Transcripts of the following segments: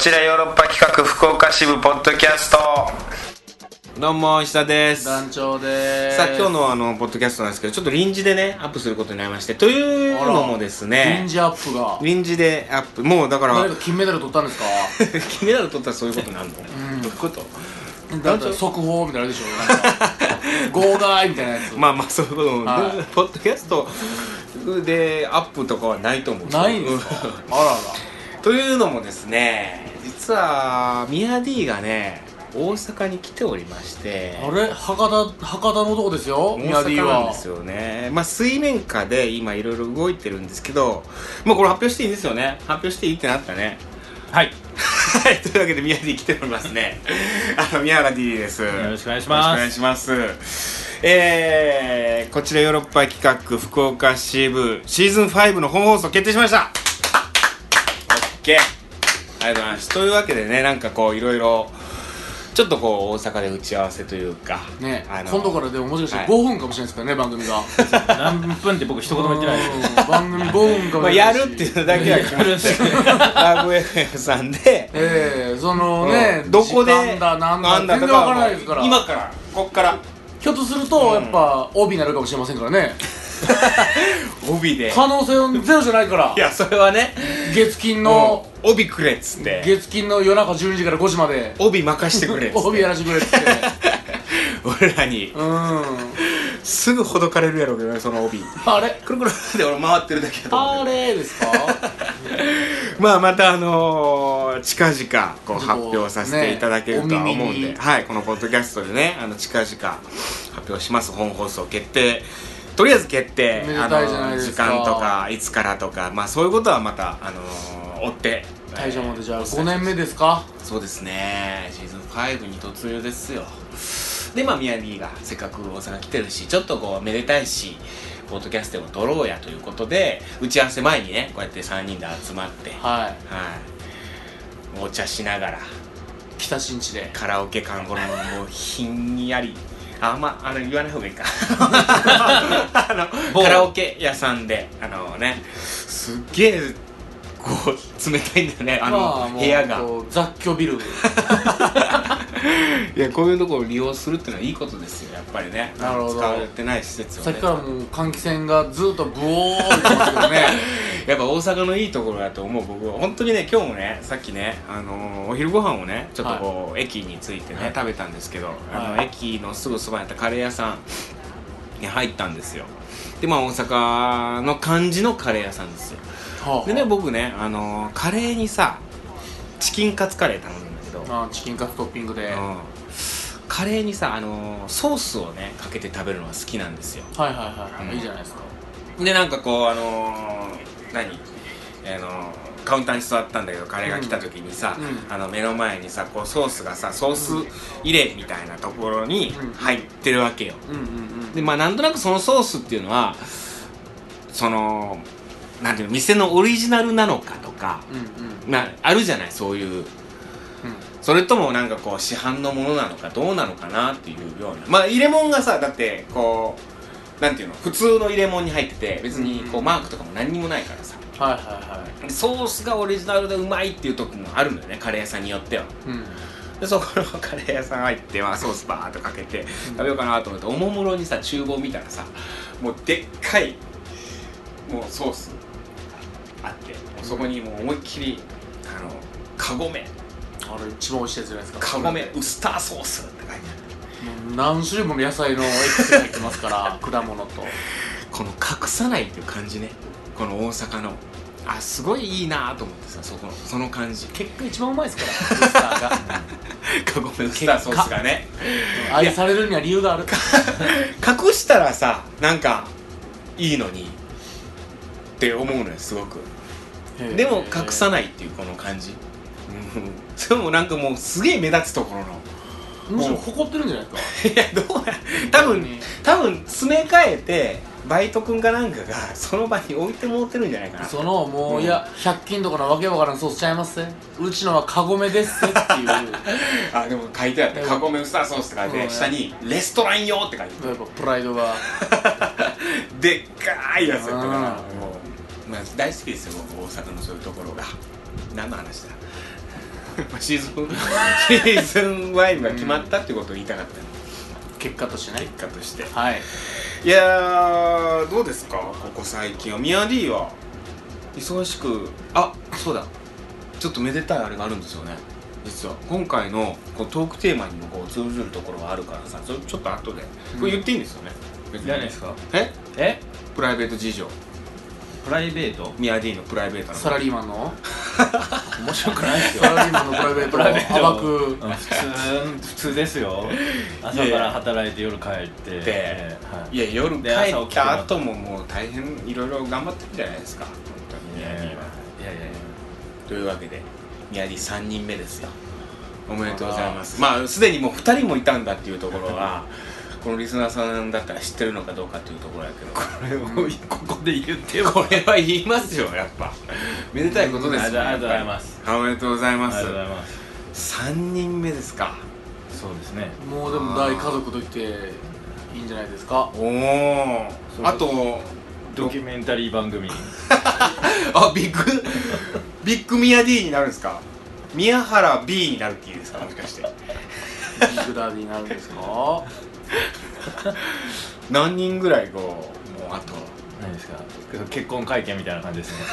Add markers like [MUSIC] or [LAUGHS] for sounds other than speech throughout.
ちらヨーロッパ企画福岡支部ポッドキャスト。どうも石田です。団長です。さあ今日のあのポッドキャストなんですけどちょっと臨時でねアップすることになりましてというのもですね臨時アップが。臨時でアップ。もうだから誰か金メダル取ったんですか？金メダル取ったらそういうことになるの、ん。どういうこと？だって速報みたいなでしょ。[LAUGHS] 号外みたいなやつ。まあまあそういうことも、はい。でポッドキャストでアップとかはないと思うないんですか？[LAUGHS] あららというのもですね実はミヤ D がね大阪に来ておりまして。あれ？博多博多のとこですよ？大宮 D 阪なんはですよね。まあ水面下で今いろいろ動いてるんですけどまあこれ発表していいんですよね？発表していいってなったね。はい。[LAUGHS] はいというわけで宮 D 来ておりますね。あの宮原 D です。よろしくお願いします。よろしくお願いします。えー、こちらヨーロッパ企画福岡支部シーズン5の本放送決定しましたケーありがとうございます。というわけでねなんかこういろいろちょっとこう大阪で打ち合わせというかねあの今度からでももしかしてはい。5分かもしれないですからね番組が。何分って僕一言も言ってない番組5分かもまあ、しれないし。やるっていうだけは決まってラブ FM さんで、ええそのねどこで時間だなんだ全然わからないですから。今からこっから。ひょっとするとやっぱ帯になるかもしれませんからね [LAUGHS] 帯で。可能性はゼロじゃないから。いやそれはね。月金もの。う帯くれっつって。月金の夜中12時から5時まで。帯任してくれっつって。[LAUGHS] 帯やらせてくれって。[LAUGHS] 俺らに。うん。すぐほどかれるやろうけどねその帯。あれ？くるくるって俺回ってるだけだと思あれですか？まあまたあのー、近々こう発表させていただけるとは思うんで、ねはいこのポッドキャストでねあの近々発表します本放送決定とりあえず決定めでたいじゃないですか。時間とかいつからとかまあそういうことはまたあのー、追って。大社までじゃあお伝え5年目ですか？そうですね。シーズン5に突入ですよ。でまあ宮城がせっかく大阪来てるしちょっとこうめでたいしポッドキャストでも撮ろうやということで打ち合わせ前にねこうやって3人で集まってはい。はい。お茶しながら北新地で。カラオケ館このもうひんやりあんまあの言わない方がいいか。[LAUGHS] あの某カラオケ屋さんであのねすっげえこう冷たいんだよねあの、部屋が。雑居ビル [LAUGHS] [LAUGHS] いやこういうところを利用するっていうのはいいことですよやっぱりね。なるほど。使われてない施設をね。さっきからもう換気扇がずっとブオーって言ってますけどね。[LAUGHS] やっぱ大阪のいいところだと思う。僕は本当にね今日もねさっきね、あのーお昼ご飯をねちょっとこう、駅に着いてね、はい。食べたんですけど、あのはい。駅のすぐそばにあったカレー屋さんに入ったんですよ。でまあ大阪の感じのカレー屋さんですよ。はあ。でね僕ね、あのーカレーにさチキンカツカレー頼だけど、あチキンカツトッピングで、はいうん。カレーにさ、あのーソースをねかけて食べるのが好きなんですよ。はいはいはい、うん。いいじゃないですか。でなんかこうあのー何？あのーカウンターに座ったんだけどカレーが来た時にさ、うん。あの目の前にさこうソースがさソース入れみたいなところにうん。入ってるわけよ。うんうんうん。でまあなんとなくそのソースっていうのはそのなんていうの店のオリジナルなのかとか、うんうん。まあ、あるじゃない？そういうそれともなんかこう市販のものなのかどうなのかなっていうような。まあ入れ物がさだってこうなんていうの普通の入れ物に入ってて別にこうマークとかも何にもないからさ。はいはいはソースがオリジナルでうまいっていう時もあるのよねカレー屋さんによっては。いうん。でそこのカレー屋さん入って、まあ、ソースバーっとかけて食べようかなと思っておもむろにさ厨房見たらさもうでっかいもうソースあってそこにもう思いっきりあのカゴメあれ一番美味しいやつじゃないですか。カゴメ。ウスターソースって書いてある。何種類もの野菜のエキスが入ってますから [LAUGHS] 果物と。この隠さないっていう感じね。この大阪の。あすごいいいなと思ってさそこのその感じ。結果一番うまいですからウスターが。カゴメウスターソースがね。愛されるには理由がある。隠したらさなんかいいのにって思うのよすごく。でも隠さないっていうこの感じ。うん [LAUGHS] それもなんかもうすげえ目立つところの。むしろ誇ってるんじゃないですか。[LAUGHS] いやどうや。多分多分詰め替えてバイト君かなんかがその場に置いてもうてるんじゃないかな。そのもう、うん。いや100均とかのわけわからんソースちゃいますねうちのはカゴメですってっていう。や [LAUGHS] っあでも書いてあった「カゴメウスターソース」って書いてうん。下に「レストラン用」って書いてある。ぱプライドが。でっかいやつやったからまあ、大好きですよ僕大阪のそういうところが。何の話だ？まあシーズンシーズン5が決まったってことを言いたかったの。結果としてね。結果として。はい。いやーどうですか？ここ最近は。ミヤ D は忙しくあそうだ。ちょっとめでたいあれがあるんですよね。実は。今回のこうトークテーマにもこう通ずるところがあるからさそれちょっと後で。これ言っていいんですよね、別に何ですか？え？え？プライベート事情プライベート？ミヤ D のプライベートなサラリーマンの？[LAUGHS] 面白くないですよ。サラリーマンのプライベートプライベート。を暴く。うん。普通普通ですよ。朝から働いて夜帰って。でえーはい。いや夜帰で朝起っきてもた後ももう大変いろいろ頑張ってるじゃないですか。本当にいやいやいやいやいや。というわけで宮城3人目ですよ。おめでとうございます。まあ。すでにもう2人もいたんだっていうところはこのリスナーさんだったら知ってるのかどうかっていうところやけど。これをここで言ってよこれは言いますよやっぱ。めでたいことですよありがとうございます。おめでとうございます。ありがとうございます。3人目ですか。そうですね。もうでも大家族と言っていいんじゃないですか。おおあとドキュメンタリー番組。[LAUGHS] あビッグビッグミヤ D になるんですか。宮原 B になるっていいですかもしかして。ビッグダディになるんですか [LAUGHS] 何人ぐらいこうもうあと何ですか？結婚会見みたいな感じですね。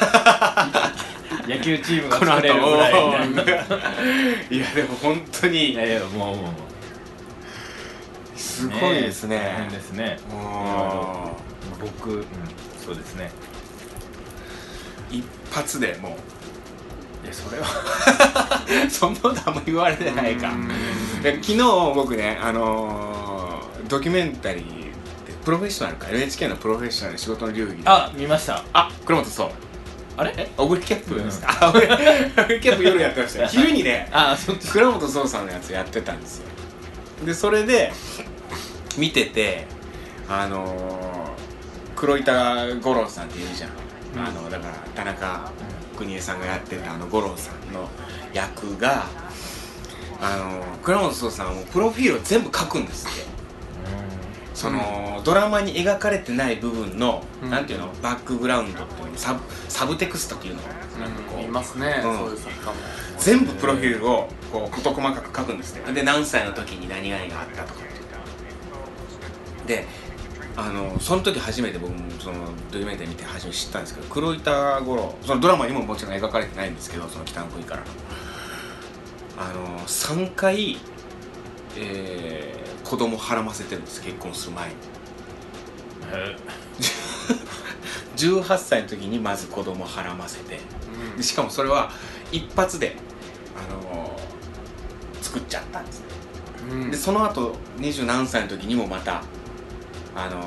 [LAUGHS] 野球チームが作れるぐらいおーいやでも本当に。いやいやもうもうすごいですね。大変ですね。も僕、うん、そうですね。う一発でもいやそれは。う [LAUGHS] そんなことあんま言われてないか。昨日僕ねあのードキュメンタリーでプロフェッショナルか？NHK のプロフェッショナル仕事の流儀で。あ見ました。あ黒本そう。あれ？えオグリキャップですか、あオグリオグリキャップ夜やってましたよ。[LAUGHS] 昼にねあそ倉本壮さんのやつやってたんですよ。でそれで見ててあのー、黒板五郎さんっているじゃん、うん。あのだから田中邦衛さんがやってたあの五郎さんの役があのー、倉本壮さんはもうプロフィールを全部書くんですってその、ドラマに描かれてない部分の、うん。なんていうの？バックグラウンドっていうの？サブサブテクストっていうの？なんかこういますね、うん。そういう作家も全部プロフィールをこう事細かく書くんですねで何歳の時に何々があったとかってであのその時初めて僕もそのドキュメンタリー見て初めて知ったんですけど黒板五郎そのドラマにももちろん描かれてないんですけどその北の国から。あの3回、えー子供はらませてるんです結婚する前に。え。18歳の時にまず子供はらませて。でしかもそれは一発で、あのー作っちゃったんですね。うん。でその後二十何歳の時にもまたあの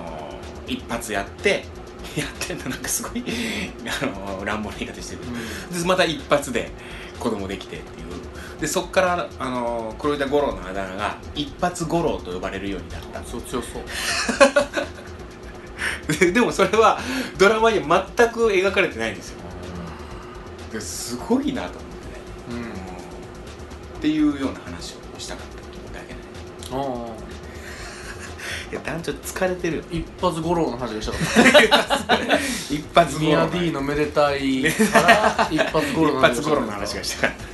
ー一発やってやってんのなんかすごいあのー乱暴な言い方してる。でまた一発で子供できてっていうでそっから、あのー黒板五郎のあだ名が一発五郎と呼ばれるようになった。そう強そう。[LAUGHS] ででもそれはドラマには全く描かれてないんですよ。ですごいなと思ってね。うん。っていうような話をしたかっただけで。あ [LAUGHS] いや団長疲れてる [LAUGHS] 一発五郎の話がしたかった。一発ミヤ D のめでたいから一発五郎の話がしたかった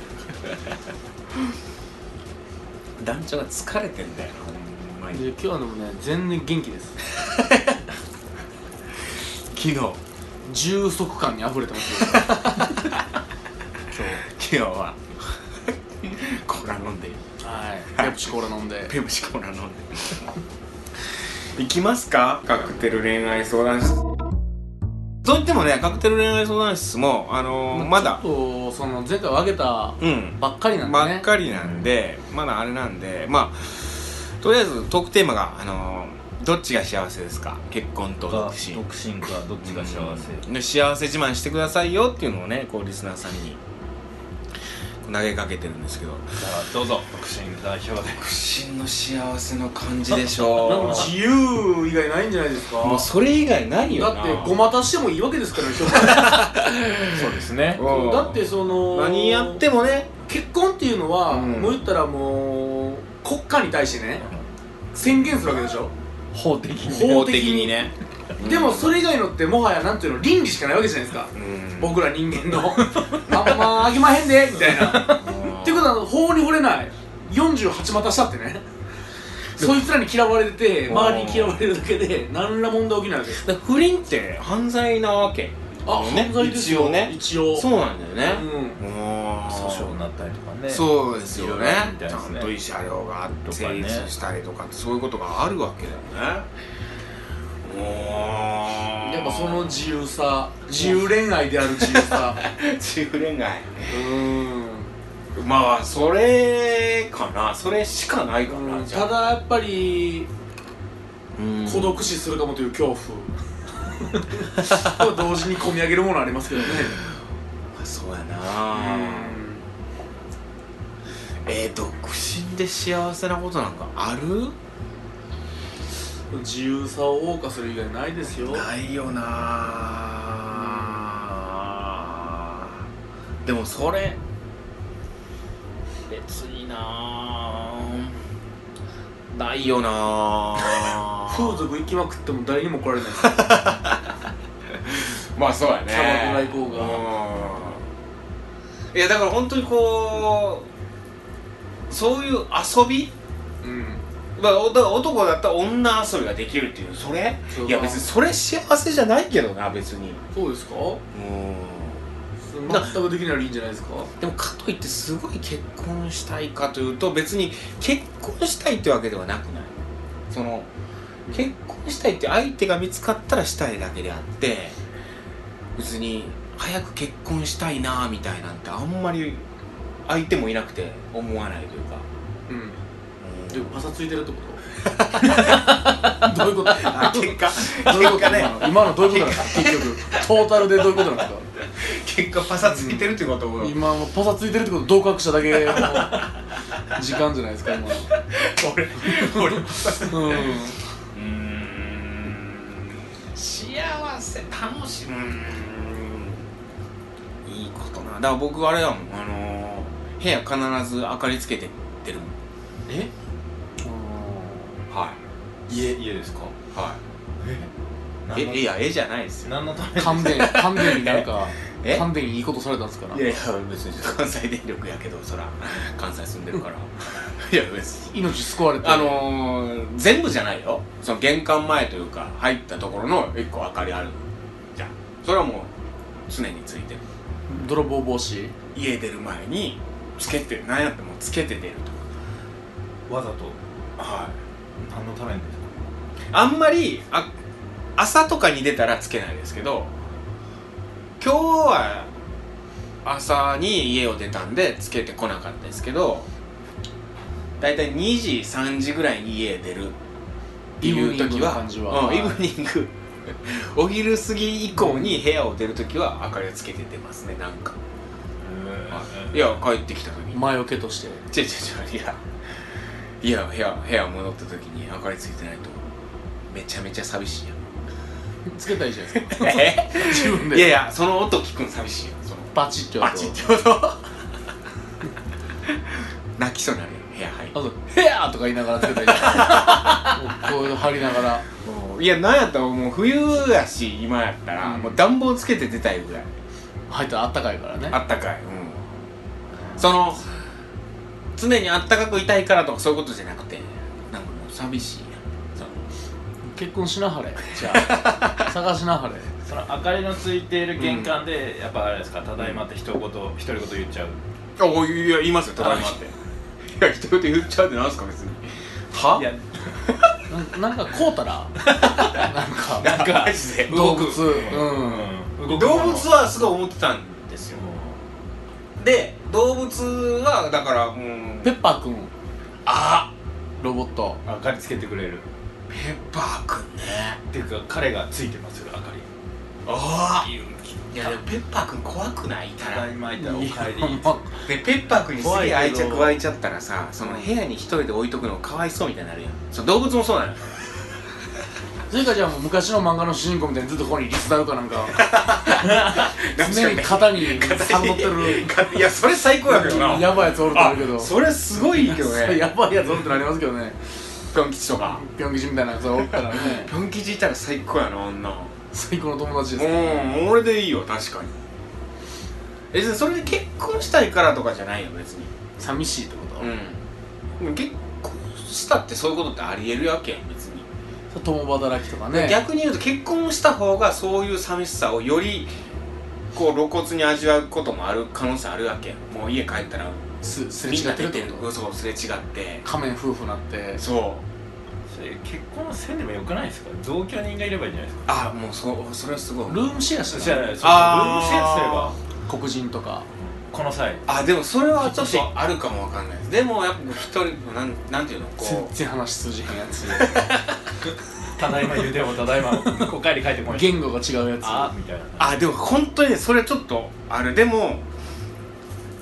団長が疲れてんだよで今日はでもね全然元気です。[LAUGHS] 昨日。充足感に溢れてますよ。[LAUGHS] 日は。[LAUGHS] コーラ飲んで。日はい。ペプシコーラ飲んで。ペプシコーラ飲んで。行きますか？カクテル恋愛相談室といってもねカクテル恋愛相談室もあのーまだ。ちょっとその前回上げたうん。ばっかりなんでね。ばっかりなんで、まだあれなんでまあとりあえずトークテーマがあのーどっちが幸せですか？結婚と独身。独身かどっちが幸せ、で幸せ自慢してくださいよっていうのをねこうリスナーさんに投げかけてるんですけど。じゃあどうぞ独身代表で。独身の幸せの感じでしょ [LAUGHS] か自由以外ないんじゃないですか？もうそれ以外ないよな。だってごま足してもいいわけですから [LAUGHS] そうですね。うん。だってその何やってもね。結婚っていうのは、うん。もう言ったらもう国家に対してね宣言するわけでしょ、法的に。法的にね。でもそれ以外のってもはやなんていうの倫理しかないわけじゃないですか、うん。僕ら人間のあんまあげまへんでみたいな。ってこことは法に触れない。48股したってね。そいつらに嫌われてて周りに嫌われるだけで何ら問題起きないわけだから不倫って犯罪なわけあね。犯罪ですよ。一応ね。一応。そうなんだよね。うん。うん訴訟になったりとかね。そうですよね。いろいろあるみたいちゃんといい車両があってとかね。成立したりとかってそういうことがあるわけだよねやっぱその自由さ自由恋愛である自由さ。[LAUGHS] 自由恋愛うん。まあそれかな。それしかないかな、じゃあ。ただやっぱりうん。孤独死するかもという恐怖。[LAUGHS] と同時に込み上げるものありますけどね。そうやな。えー、独身で幸せなことなんかある？自由さを謳歌する以外ないですよ。ないよな。でもそれ別にな。ないよな。[LAUGHS] 風俗行きまくっても誰にも来られない。[LAUGHS] まあそうやね。キャバクラ行こうが。うん。いやだから本当にこうそういう遊びうんまあ、男だったら女遊びができるっていうそれ？いや別にそれ幸せじゃないけどな別に。そうですか？うん。全くできないらいいんじゃないですか？でもかといってすごい結婚したいかというと別に結婚したいってわけではなくない。その結婚したいって相手が見つかったらしたいだけであって別に早く結婚したいなみたいなんてあんまり相手もいなくて思わないというか、うんうんで [LAUGHS] もパサついてるってこと？どういうこと？あ結果。どういうこと結果ね。今の今のどういうことなんですか結局トータルでどういうことなんですか結果パサついてるってこと？を、今もパサついてるってこと同格者だけの時間じゃないですか今の。俺俺パサうん。うーん。幸せ楽しむうーん。いいことな。だから僕あれだもん。あのー、部屋必ず明かりつけて出るもん。え？はい。家家ですか？はえ？いえいや絵じゃないですよ。何のために？関電関電になんか [LAUGHS] え？関電にいいことされたんですかいやいや別に関西電力やけどそら関西住んでるから。[LAUGHS] いや別に。命救われてあのー、全部じゃないよ。その玄関前というか入ったところの一個明かりあるじゃんそれはもう常についてる。泥棒防止？家出る前につけて何やってもつけて出ると。わざと？はい何のためにですあんまりあ朝とかに出たらつけないですけど今日は朝に家を出たんでつけてこなかったですけどだいたい2時3時ぐらいに家出るっていう時はうん、イブニング。[LAUGHS] お昼過ぎ以降に部屋を出る時は明かりをつけて出ますねなんか、はいいや帰ってきた時に。魔除けとして。違う違う違ういやいや部屋部屋戻った時に明かりついてないとめちゃめちゃ寂しいやつけたらいいじゃないですか？んえ？自分で。いやいやその音聞くん寂しいよその。バチッてバチって音。[LAUGHS] 泣きそうになるよ部屋入あと「ヘア!」とか言いながらつけたらいいじゃないこういうの貼りながら。いやなんやったらもう冬やし今やったら、うん。もう暖房つけて出たいぐらい。入ったらあったかいからね。あったかいうん。その常にあったかくいたいからとかそういうことじゃなくてなんかもう寂しいやん。結婚しなはれ。じゃあ [LAUGHS] 探しなはれ。その明かりのついている玄関で、やっぱあれですか「ただいま」って一言独り言言っちゃう。あおいいや言いますよただいまって。いや一言言っちゃうってなんすか別に。はい？やななんかこうたら？[LAUGHS] なんかなんかマジで？動物。動うん。く動物はすごい思ってたんで動物はだからもうペッパーくん。あ。ロボット。明かりつけてくれる。ペッパーくんね。っていうか彼がついてますよ明かり。ああ。いやでもペッパーくん怖くないいたらただいまいたらおい帰りでペッパーくんにすげえ愛着湧いちゃったらさその部屋に一人で置いとくのかわいそうみたいになるやん。そう動物もそうなのよそれかじゃあもう昔の漫画の主人公みたいにずっとここにリスダウかなんか [LAUGHS] 常に肩にサってる。いやそれ最高やけどな。やばいやつおるとあるけど。あそれすごいけどね。[LAUGHS] やばいやつおるってなりますけどね。ぴょん吉とか。ぴょん吉みたいなやつおったらね。ぴょん吉いたら最高やなあんな最高の友達です。うん俺でいいよ確かに。別にそれで結婚したいからとかじゃないよ別に。寂しいってこと、うん。結婚したってそういうことってありえるわけやん別に、共働きとかね。逆に言うと結婚した方がそういう寂しさをよりこう露骨に味わうこともある可能性あるわけ。もう家帰ったらすすれ違ってるってこと？そうすれ違って。仮面夫婦なって。そう。それ結婚せんでもよくないですか？同居人がいればいいんじゃないですか？あもうそうそれはすごい。ルームシェアしてるじゃあそうルームシェアすれば。黒人とかこの際。あでもそれはちょっとあるかもわかんないです。でもやっぱ一人なんなんていうの？全こ然話通じへんやつ [LAUGHS] ただいま言うてもただいまお帰り帰ってこない言語が違うやつ。あみたいな。うあでも本当にねそれちょっとある。でも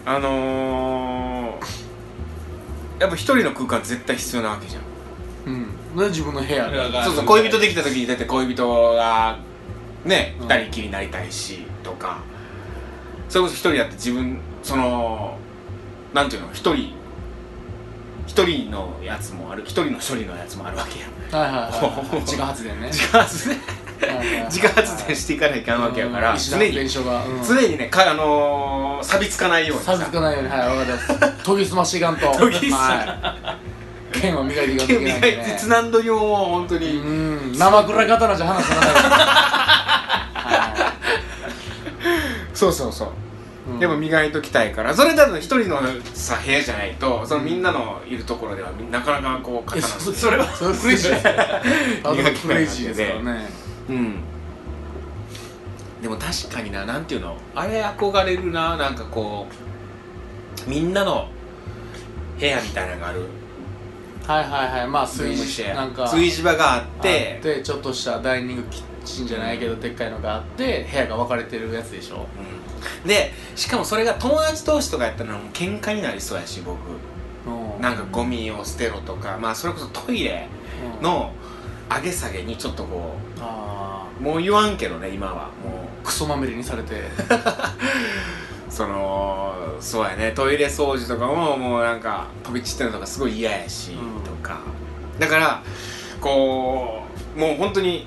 あのー、やっぱ一人の空間絶対必要なわけじゃん。うん。で自分の部屋で。そうそう恋人できた時にだって恋人がねうん二人きりになりたいしとかそれこそ一人だって自分そのなんていうの一人一人のやつもある一人の処理のやつもあるわけやん。はいはいはいはい。[LAUGHS] 自家発電ね。自家発電。自家発電していかないかんわけやから。うん常に。うん、常にねかあのー、錆びつかないように。さ錆びつかないように。はい分かります。研ぎ澄ましていかんと。[LAUGHS] 研ぎ澄まはい。剣を磨いていかんといけない。ん磨でねいてつなんどりをもう本当に、うん。生倉刀じゃ話さない [LAUGHS] はそうそうそうでも磨いときたいからそれだと一人のさ部屋じゃないとそのみんなのいるところではなかなかこうえ刀そ [LAUGHS] それはそれクレイジーで。すよただのクレイジーですからね。うん。でも確かにななんていうのあれ憧れるななんかこうみんなの部屋みたいなのがある。はいはいはい。まあ炊事なんか炊事場があっあっててちょっとしたダイニングキッじゃないけどでっかいのがあって部屋が分かれてるやつでしょ。うん。でしかもそれが友達同士とかやったらもう喧嘩になりそうやし僕。うん。なんかゴミを捨てろとかまあそれこそトイレうん。の上げ下げにちょっとこあうもう言わんけどね今は。もう。ークソまみれにされて。[LAUGHS] そのそうやねトイレ掃除とかももうなんか飛び散ってるのとかすごい嫌やし、うん。とか。だからこうもう本当に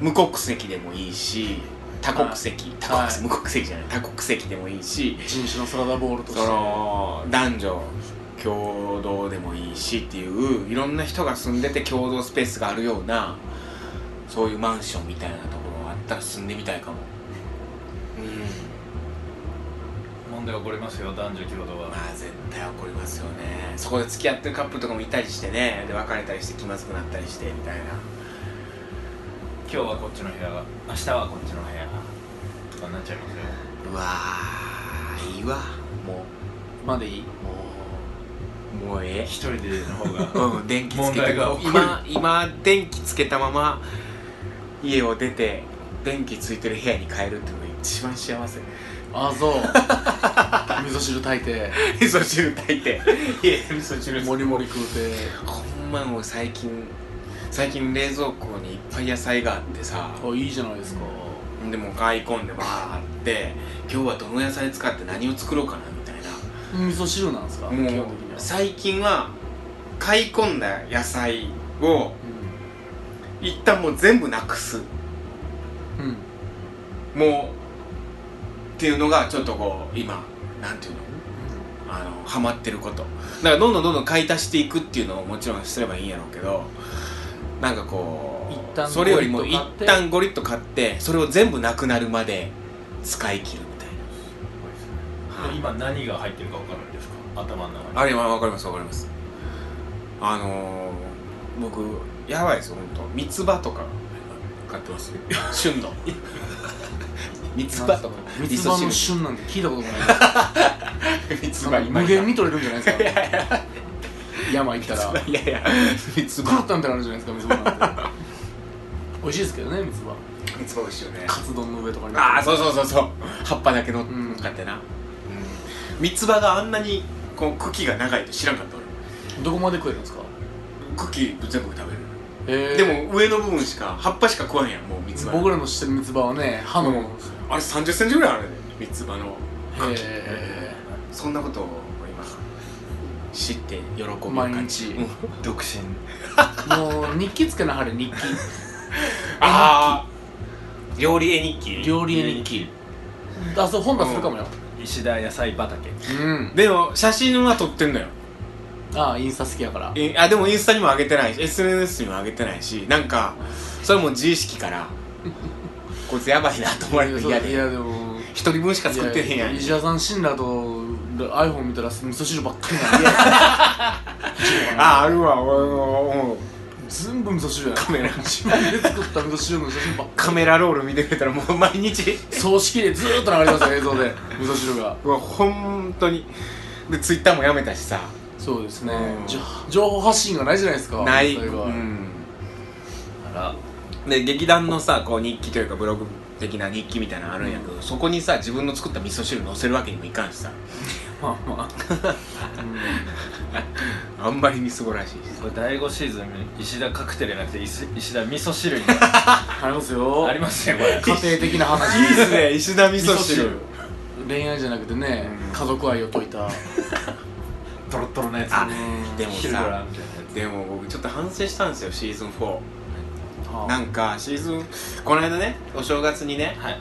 無国籍でもいいし多国籍、多国はい無国籍じゃない多国籍でもいいし人種のサラダボールとして。その男女共同でもいいしっていういろんな人が住んでて共同スペースがあるようなそういうマンションみたいなところあったら住んでみたいかも。うん。問題起こりますよ男女共同は。まあ絶対起こりますよね。そこで付き合ってるカップルとかもいたりしてね。で別れたりして気まずくなったりしてみたいな今日はこっちの部屋が明日はこっちの部屋とかになっちゃいますよ。うわーいいわ。もまでいい？うもうもうえ一人での方えが。[LAUGHS] うん電気つけ題が。起こる今今電気つけたまま家を出て電気ついてる部屋に帰るっていうのが一番幸せ。あそう。[LAUGHS] 味噌汁炊いて。味噌汁炊いて。い [LAUGHS] や味噌汁もりもり食うて。ほんまもう最近最近冷蔵庫にいっぱい野菜があってさ。あいいじゃないですか。でもう買い込んでバーって今日はどの野菜使って何を作ろうかなみたいな。味噌汁なんですか？基本もう的には。最近は買い込んだ野菜を一旦もう全部なくす。うん、うんもうっていうのがちょっとこう今なんていうの？あのハマってること。だからどんどんどんどん買い足していくっていうのをもちろんすればいいんやろうけどなんかこうそれよりも一旦ゴリッと買ってそれを全部なくなるまで使い切るみたいな、はい。今何が入ってるか分かるんですか？頭の中に。あれは分かります分かります。あのー、僕やばいですよ本当。三つ葉とか買ってます。旬の。三つ葉とか。三つ葉の旬なんて聞いたことない三つ葉無限に取れるんじゃないですか？山行ったら。[LAUGHS] いやいや。三つ狂葉ったみたいなのあるじゃないですか三つ葉なんて。美味しいですけどね三つ葉。三つ葉美味しいよね。カツ丼の上とかにああそうそうそうそう。葉っぱだけのっうんかってな、うん、三つ葉があんなにこう茎が長いと知らんかった俺。どこまで食えるんですか？茎全部食べる。えー。でも上の部分しか葉っぱしか食わんやんもう三つ葉。僕らの知ってる三つ葉はね歯のものですよ。あれ3 0ンチぐらいあるね三つ葉の茎。へそんなこと知って喜ぶ毎感じ。独身。えもう日記つけなはれ日記。[LAUGHS] ああ料理絵日記。料理絵日記。あそう本出するかもよい石田野菜畑。うん。でも写真は撮ってんのよ。ああインスタ好きやから。えあでもインスタにも上げてないし SNS にも上げてないしなんかそれも自意識から [LAUGHS] こいつやばいなと思われるの嫌いでやでも。一人分しか作ってへんやん。い石田さん死んだ後 iPhone 見たら味噌汁ばっかりなんで。[LAUGHS] ああるわ俺も。全部味噌汁や。なカメラ自分で作った味噌汁の写真ばっかカメラロール見てくれたらもう毎日。り [LAUGHS] 葬式でずーっと流れてますよ映像で味噌汁が。うわ本当に。でツイッターもやめたしさ。そうですね。うん。じょ情報発信がないじゃないですかない、う。ん、あら。で劇団のさこう日記というかブログ的な日記みたいなのあるんやけど、そこにさ自分の作った味噌汁載せるわけにもいかんしさまあまああんまりみすぼらしいし。これ第5シーズン石田カクテルじゃなくて石石田味噌汁に。ありますよ。ありますねこれ。家庭的な話。いいっすね石田味噌汁。恋愛じゃなくてねうん。家族愛を解いた。トロットロのやつ。あうん。でもさでも僕ちょっと反省したんですよシーズン4はあなんかシーズンこの間ねお正月にねはい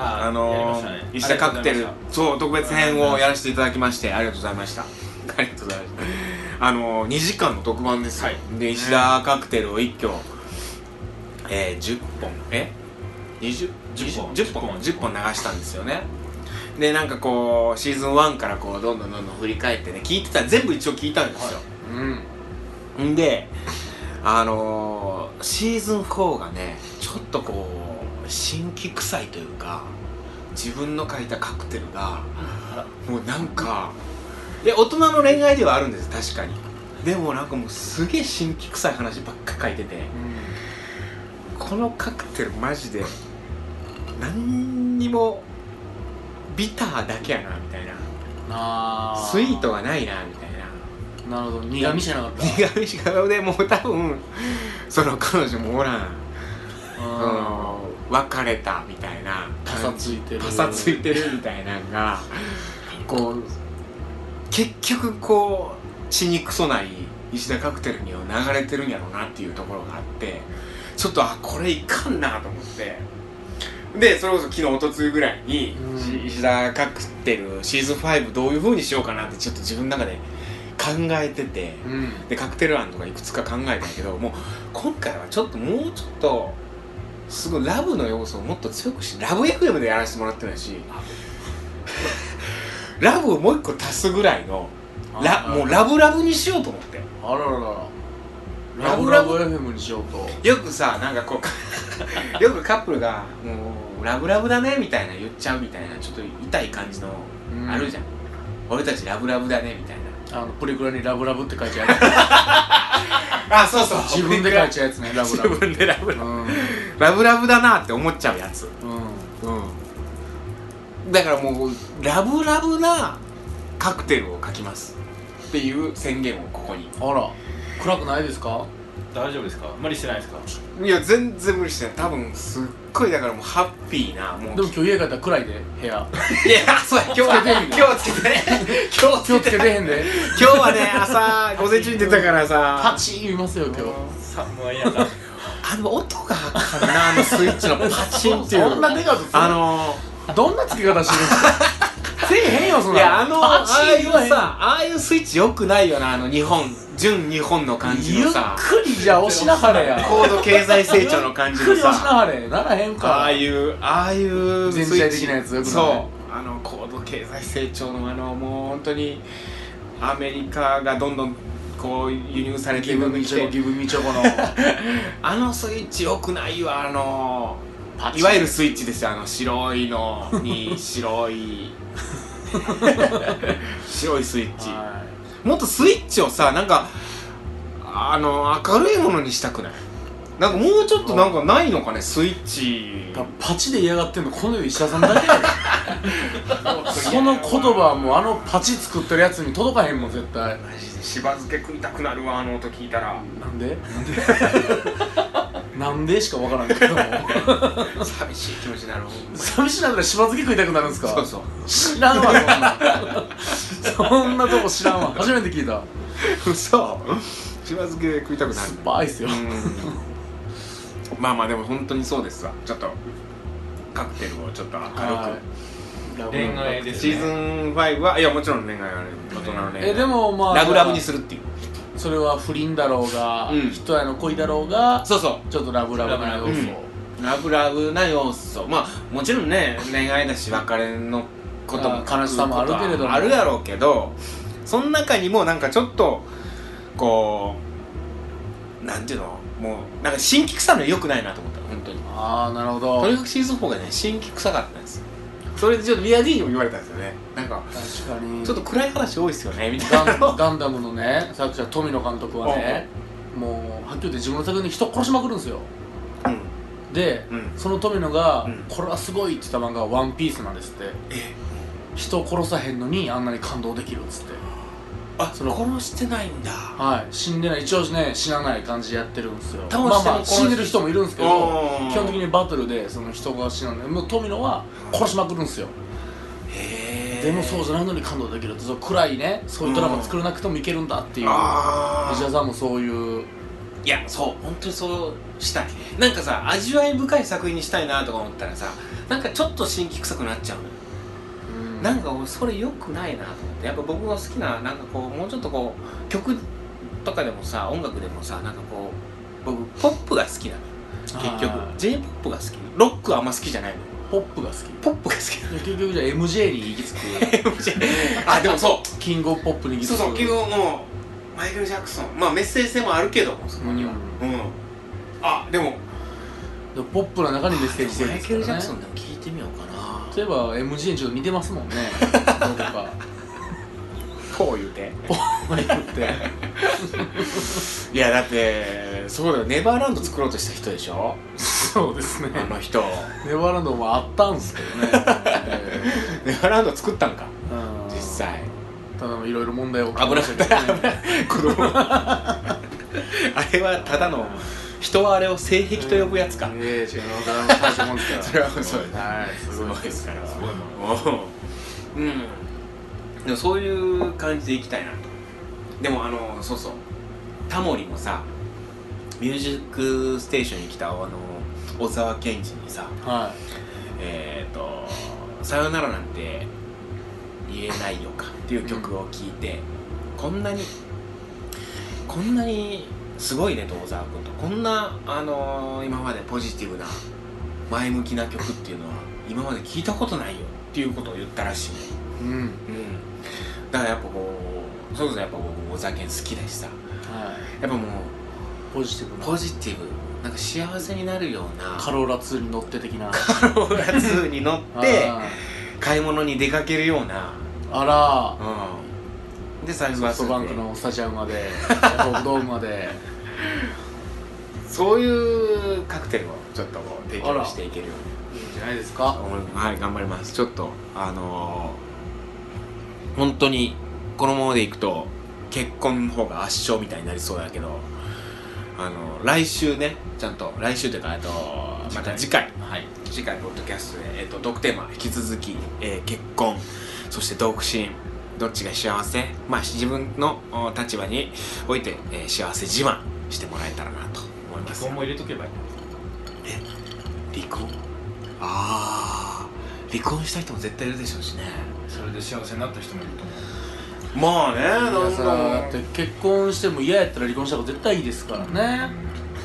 あのー、石田カクテル。そう特別編をやらせていただきましてありがとうございました。[LAUGHS] ありがとうございました。あのー、2時間の特番ですよ、はい。で石田カクテルを一挙えー、10本。え？20 10本。10本。10本。流したんですよね。でなんかこうシーズン1からこうどんどんどんどん振り返ってね聞いてた全部一応聞いたんですよ、うん。んであのー、シーズン4がねちょっとこう新規臭いというか自分の書いたカクテルがもうなんか大人の恋愛ではあるんです確かに。でもなんかもうすげえ新規臭い話ばっか書いててこのカクテルマジで何にもビターだけやなみたいな。スイートがないなみたいな。なるほど。苦味じゃなかった。苦味しかでもう多分その彼女もおらん、うんうん、別れたみたいなパサついてる。パサついてるみたいなのがこう結局こう血にくそない石田カクテルには流れてるんやろうなっていうところがあってちょっとあこれいかんなと思って。でそれこそ昨日おとついぐらいに、うん。し石田カクテルシーズン5どういう風にしようかなってちょっと自分の中で考えてて、うん。でカクテル案とかいくつか考えたけどもう今回はちょっともうちょっとすごいラブの要素をもっと強くしラブ FM でやらせてもらってないし [LAUGHS] ラブをもう一個足すぐらいのラもうラブラブにしようと思って。あららら。ララブ？ラブブラブ FM にしようと。よくさなんかこう [LAUGHS] よくカップルが「もうラブラブだね」みたいな言っちゃうみたいなちょっと痛い感じのうん。あるじゃん、俺たちラブラブだねみたいなあのプリクラにラブラブって書いちゃうあ [LAUGHS] そうそう。自分で書いちゃうやつねラブラブ。自分でラブラブ。うん。ラブラブだなって思っちゃうやつ。うん。うん。だからもうラブラブなカクテルを書きます。っていう宣言をここに。あら暗くないですか？大丈夫ですか？無理してないですか？いや全然無理してない。多分すっごいだからもうハッピーなもう。でも今日家帰ったら暗いで部屋。[LAUGHS] いやそうや。今日は今日はつけてね今日は気をつけてへんで。今日はね朝 [LAUGHS] 午前中に出たからさ。パチー言いますよ今日。寒い中あの音があかんなあのスイッチのパチンっていう。そんなでかくあのどんな付け方してる？んですかせえへんよそんないやあのああいうさああいうスイッチよくないよなあの日本純日本の感じゆっのさくりじゃ押しなはれや。高度経済成長の感じゆっくのり押しなさはれならへんかああいうああいう全体的なやつよくない？そう。あの高度経済成長のあのもう本当にアメリカがどんどんこう輸入されてギブミチョコきてギブミチョコの。[LAUGHS] あのスイッチよくないわあのいわゆるスイッチですよあの白いのに白い。[LAUGHS] 白いスイッチ。はもっとスイッチをさなんかあの明るいものにしたくない？なんかもうちょっとなんかないのかねスイッチ。いパチで嫌がってんのこの石田さんだけやで。[LAUGHS] その言葉はもうあのパチ作ってるやつに届かへんもん絶対。マジでしば漬け食いたくなるわあの音聞いたら。なんでなんで？[LAUGHS] しかわからんけど。寂しい気持ちになる寂しいなったらしば漬け食いたくなるんすか？そうそう。知らんわそんな。そんなとこ知らんわ。初めて聞いた。嘘。しば漬け食いたくなる。酸っぱいっすよ。うん。まあまあでも本当にそうですわ。ちょっとカクテルをちょっと明るく、は恋愛ですシーズン5はいやもちろん恋愛ある大人の恋愛。えでもまあラブラブにするっていうそれは不倫だろうが、うん。人への恋だろうがそうそう。ちょっとラブラブな要素、ラブラブな要素。まあもちろんね恋愛だし別れのこともあー悲しさもあるけれども。あるやろうけどその中にもなんかちょっとこうなんていうの？もうなんか新規臭いのよくないなと思った本当に。ああなるほど。とにかくシーズン4がね新規臭かったんですよそれでちょっとビアディにも言われたんですよね。なんか確かに。ちょっと暗い話多いですよね。みたいなガンガンダムのね作者富野監督はねもうはっきり言って自分の作品で人殺しまくるんですよ。うん。で、うん。その富野が、うん。これはすごいって言った漫画は「ワンピースなんですって。え人を殺さへんのにあんなに感動できるっつってあその。殺してないんだ。はい。死んでない。一応ね死なない感じでやってるんですよ。まあまあ死んでる人もいるんですけど基本的にバトルでその人が死なんでもう富野は殺しまくるんですよ。へえ。でもそうじゃないのに感動できるそう暗いね。そういうドラマ作らなくてもいけるんだっていう。あ石田さんもそういう。いやそう。本当にそうしたいなんかさ味わい深い作品にしたいなとか思ったらさなんかちょっと新規臭くなっちゃうのよなんか俺それ良くないなと思って。やっぱ僕が好きななんかこうもうちょっとこう曲とかでもさ音楽でもさなんかこう僕ポップが好きなの結局。はい j p o p が好きロックはあんま好きじゃないのポップが好き。ポップが好き。結局じゃあ MJ に行き着く。のあでもそう。キングオブポップに行き着く。そうそう。結局もうマイケル・ジャクソン。まあメッセージ性もあるけどもそこには。ううん、あでも。ポップな中にメッセージ性マイケル・ジャクソンでも聞いてみようかな例えばにちょっと似てますもんね。どこか。こう言うて。ポップに言って。[LAUGHS] いやだってそうだよ。ネバーランド作ろうとした人でしょ？そうですね。あの人。ネバーランドもあったんすけどね、え [LAUGHS] ネバーランド作ったんか？ん。実際。ただのいろいろ問題を。危なかった。子供。あれはただの人はあれを性癖と呼ぶやつか、ええですからそれはそうですはいすごいですからすごい。もううん。でもそういう感じでいきたいなと。でもあのそうそう。タモリもさ「ミュージックステーション」に来たあの小沢健二にさはえっ、と「さよならなんて言えないよか」っていう曲を聴いて、こんなにこんなにすごいねと小沢君と。こんな、あのー今までポジティブな前向きな曲っていうのは今まで聞いたことないよ。っていうことを言ったらしい。うん。うん。だからやっぱこうそれこそやっぱ僕小沢健好きだしさ。はい。やっぱもうポジティブな。ポジティブ。なんか幸せになるような。カローラ2に乗って的な。ローラ2に乗ってあ買い物に出かけるような。ーあらうん。で最後はソフトバンクのスタジアムまで [LAUGHS] ドームまでそういうカクテルをちょっとこう提供していけるように。いいんじゃないですか？はい頑張ります。ちょっとあのー、本当にこのままでいくと結婚の方が圧勝みたいになりそうだけどあの来週ねちゃんと来週というかあとまた次回。はい。次回ポッドキャストで、えっとトークテーマ引き続き、えー結婚そして独身どっちが幸せ？まあ自分のお立場において、えー幸せ自慢してもらえたらなと思います離婚も入れとけばいい離婚ああ離婚した人も絶対いるでしょうしね。それで幸せになった人もいると思う。まあね皆さんだって結婚しても嫌やったら離婚した方が絶対いいですからね。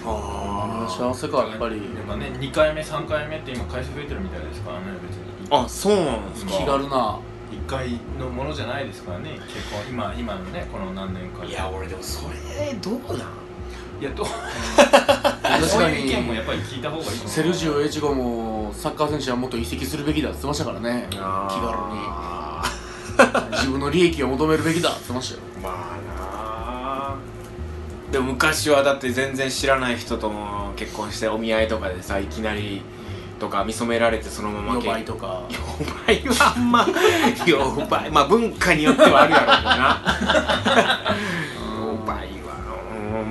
あ幸せかやっぱり。やっぱね2回目3回目って今回数増えてるみたいですからね別に。あそうなんですか。気軽な。1回のものじゃないですからね結婚。今今のねこの何年かいや俺でもそれどうなん？いやどう？[LAUGHS] 確かそういう意見もにやっぱり聞いた方がいいセルジオ越後もサッカー選手はもっと移籍するべきだって言ってましたからね。気軽に。あ [LAUGHS] 自分の利益を求めるべきだって言ってましたよ。ーまあなでも昔はだって全然知らない人とも結婚してお見合いとかでさいきなりとか見初められてそのまま予結売とか。予売はあんま。[LAUGHS] 予売まあ文化によってはあるやろうけどな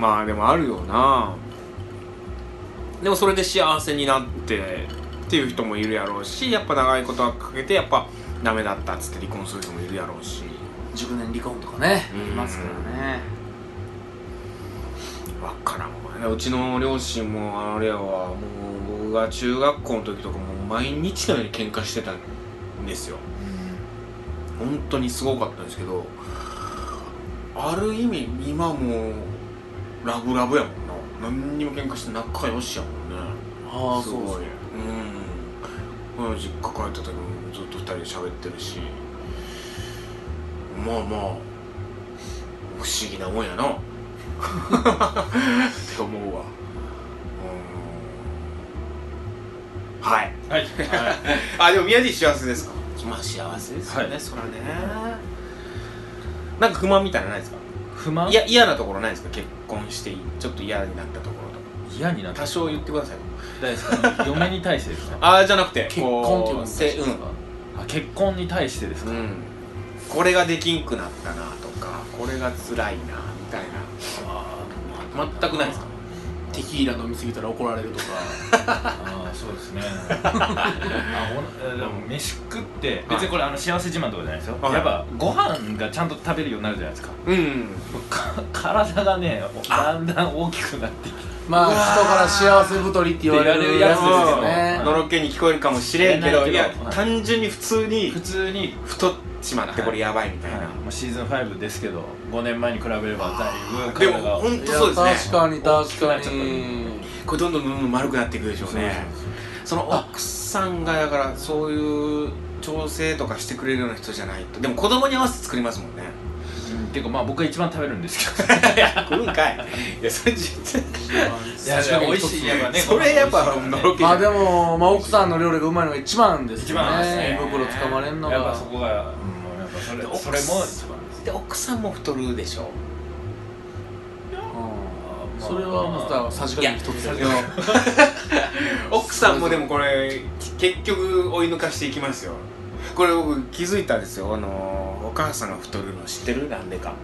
まあでもあるよな。でもそれで幸せになってっていう人もいるやろうしやっぱ長いことはかけてやっぱダメだったっつって離婚する人もいるやろうし。熟年離婚とかねうん。いますからね。わからんわ。うちの両親もあれやわもう僕が中学校の時とかもう毎日のように喧嘩してたんですよ。本当にすごかったんですけどある意味今もうラブラブやもんな。何にも喧嘩して仲良しやもんね。ああすごい。そうんうん。実家帰った時もずっと二人で喋ってるし。まあまあ不思議なもんやな。[LAUGHS] って思うわ。うん。はい。はい。[LAUGHS] あでも宮地幸せですか？まあ幸せですよね、はい。そらね。なんか不満みたいなのないですか？不満？いや嫌なところないですか？結婚してちょっと嫌になったところと嫌になった？か多少言ってください。大ですか？[LAUGHS] 嫁に対してですか？ああじゃなくて結婚っていうのせうん。あ結婚に対してですか、うん、これができんくなったなとかこれが辛いなみたいあな全くないですか？テキーラ飲みすぎたら怒られるとか。あーそうですね。あほんえでも飯食って別にこれあの幸せ自慢とかじゃないですよ、はい。やっぱご飯がちゃんと食べるようになるじゃないですか。うん。か体がねだんだん大きくなってきて。まあ人から幸せ太りって言われるやつですよね。うん。のろけに聞こえるかもしれんけどいや単純に普通に普通に。太っちまってこれやばいみたいな、はい。もうシーズン5ですけど5年前に比べればだいぶでも本い当そうやですね。確かに確かに。これどんどんどんどん丸くなっていくでしょうね。その奥さんがだからそういう調整とかしてくれるような人じゃないと。でも子供に合わせて作りますもんねうんていうかまあ僕が一番食べるんですけど。来るんかい。いやそれ実際いやいや美味しいやっぱねそれやっぱのろけまあでも、まあ、奥さんの料理がうまいのが一番ですね。番ですね胃袋つかまれんのが。やっぱそこが、うん、やっぱそれそれも一番ですで奥さんも太るでしょ？うん。それはまたさじ加減一つやいや [LAUGHS] 奥さんもでもこれ結局追い抜かしていきますよこれ僕気づいたんですよ。あのお母さんが太るの知ってる？なんでか。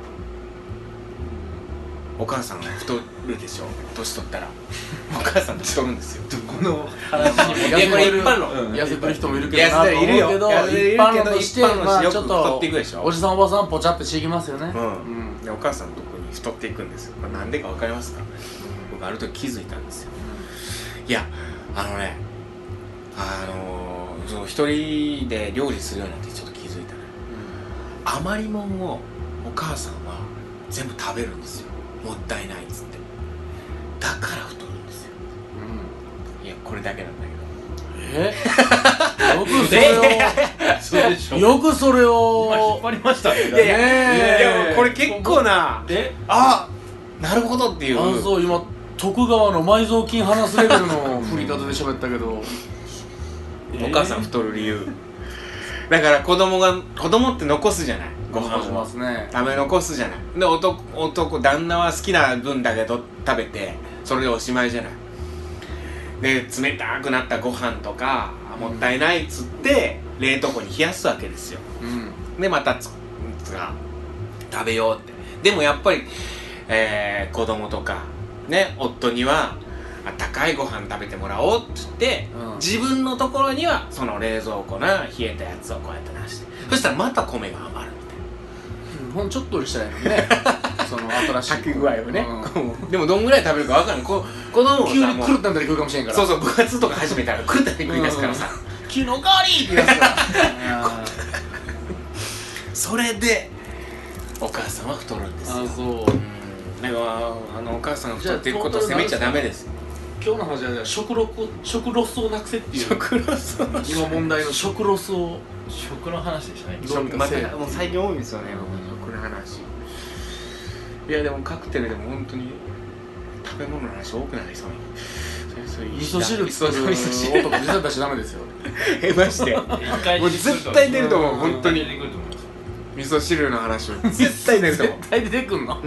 お母さんが太るでしょ。年取ったら。[LAUGHS] お母さん太るんですよ。どこの話にもいやこれ一般論うん痩せてる人もいるけど。なと思ういるよ。けど一般論とっと太っていくでしょ。おじさんおばさんぽちゃってしていきますよね。うん、でお母さんのとこに太っていくんですよ。なんでかわかりますか？僕ある時気づいたんですよ。いやあのねあのー、その一人で料理するようになってちょっと気づいたね余りもんをお母さんは全部食べるんですよ。もったいないっつって。だから太るんですよ。いやこれだけなんだえ？よくそれを。よくそれ今引っを張りましたねけどいやいや、ねえ。いやいやこれ結構なえ？あなるほどっていう。あそう今徳川の埋蔵金話すレベルの振り方で喋ったけどお母さん太る理由。だから子供が子供って残すじゃない。ご飯をすね。食べ残すじゃない。で男男旦那は好きな分だけど食べてそれでおしまいじゃない。で冷たくなったご飯とかあもったいないっつって冷凍庫に冷やすわけですよ。うん。でまたつつが食べようって。でもやっぱり、えー、子供とかね夫にはあったかいご飯食べてもらおうって言って、うん。自分のところにはその冷蔵庫な冷えたやつをこうやって出して。そしたらまた米が余るみたいな。ほんちょっとしたらいいのにね。[LAUGHS] その新しい炊き具合をね、うん。でもどんぐらい食べるか分かんない。こ子供もさ急にもう狂ったんだり食うかもしれんから。そうそう部活とか始めたら食ったり食い出すからさ、昨日代わりって言うやつから。[LAUGHS] あそれでお母さんは太るんですよ。ーあそう。うん。だからあのお母さんが太っていくことを責めちゃダメです。よ今日の話はじゃあ食ロ食ロスをなくせっていう。食ロス今問題の食ロスを。食の話でしたね。どうにかませえたもう最近多いんですよね僕の話。いやでもカクテルでも本当に食べ物の話多くなりそう味噌汁作る味噌汁男出しちゃダメですよ。えましてもう絶対出ると思ううん。本当に味噌汁の話は絶対出ると思絶対出てくんの、う [LAUGHS]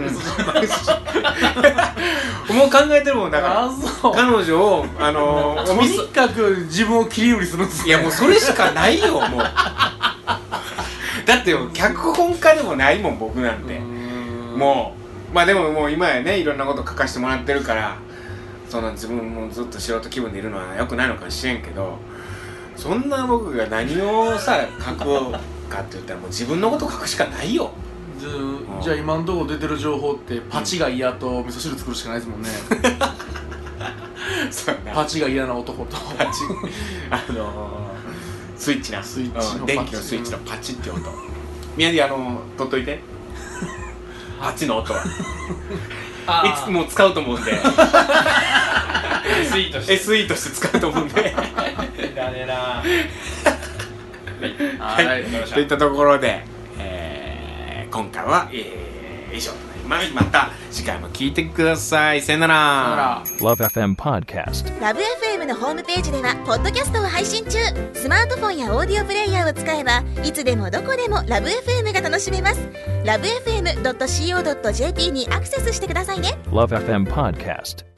もう考えてるもんだから。彼女をあの [LAUGHS] おとにかく自分を切り売りするんですいやもうそれしかないよもう。だってよ脚本家でもないもん僕なんて。うもうまあでももう今やねいろんなこと書かせてもらってるからそんな自分もずっと素人気分でいるのはよくないのかもしれんけどそんな僕が何をさ書くかって言ったらもう自分のこと書くしかないよ。じゃあじゃあ今んとこ出てる情報ってパチが嫌と味噌汁作るしかないですもんね。[LAUGHS] パチが嫌な男と。パチ。あのー、スイッチな。スイッチのうん電気のスイッチのパチって音。宮城あの取っといて。あっちの音。はあいつも使うと思うんで。[LAUGHS] SE として。SE として使うと思うんで。[LAUGHS] だねなはい。はい。といったところで、えー今回は、えー以上となります。また次回も聞いてください。さよなら。だから。Love FM Podcast. ラブ f m のホームページではポッドキャストを配信中。スマートフォンやオーディオプレイヤーを使えばいつでもどこでもラブ f m が楽しめます。ラブ FM.co.jp にアクセスしてくださいね。Love FM Podcast.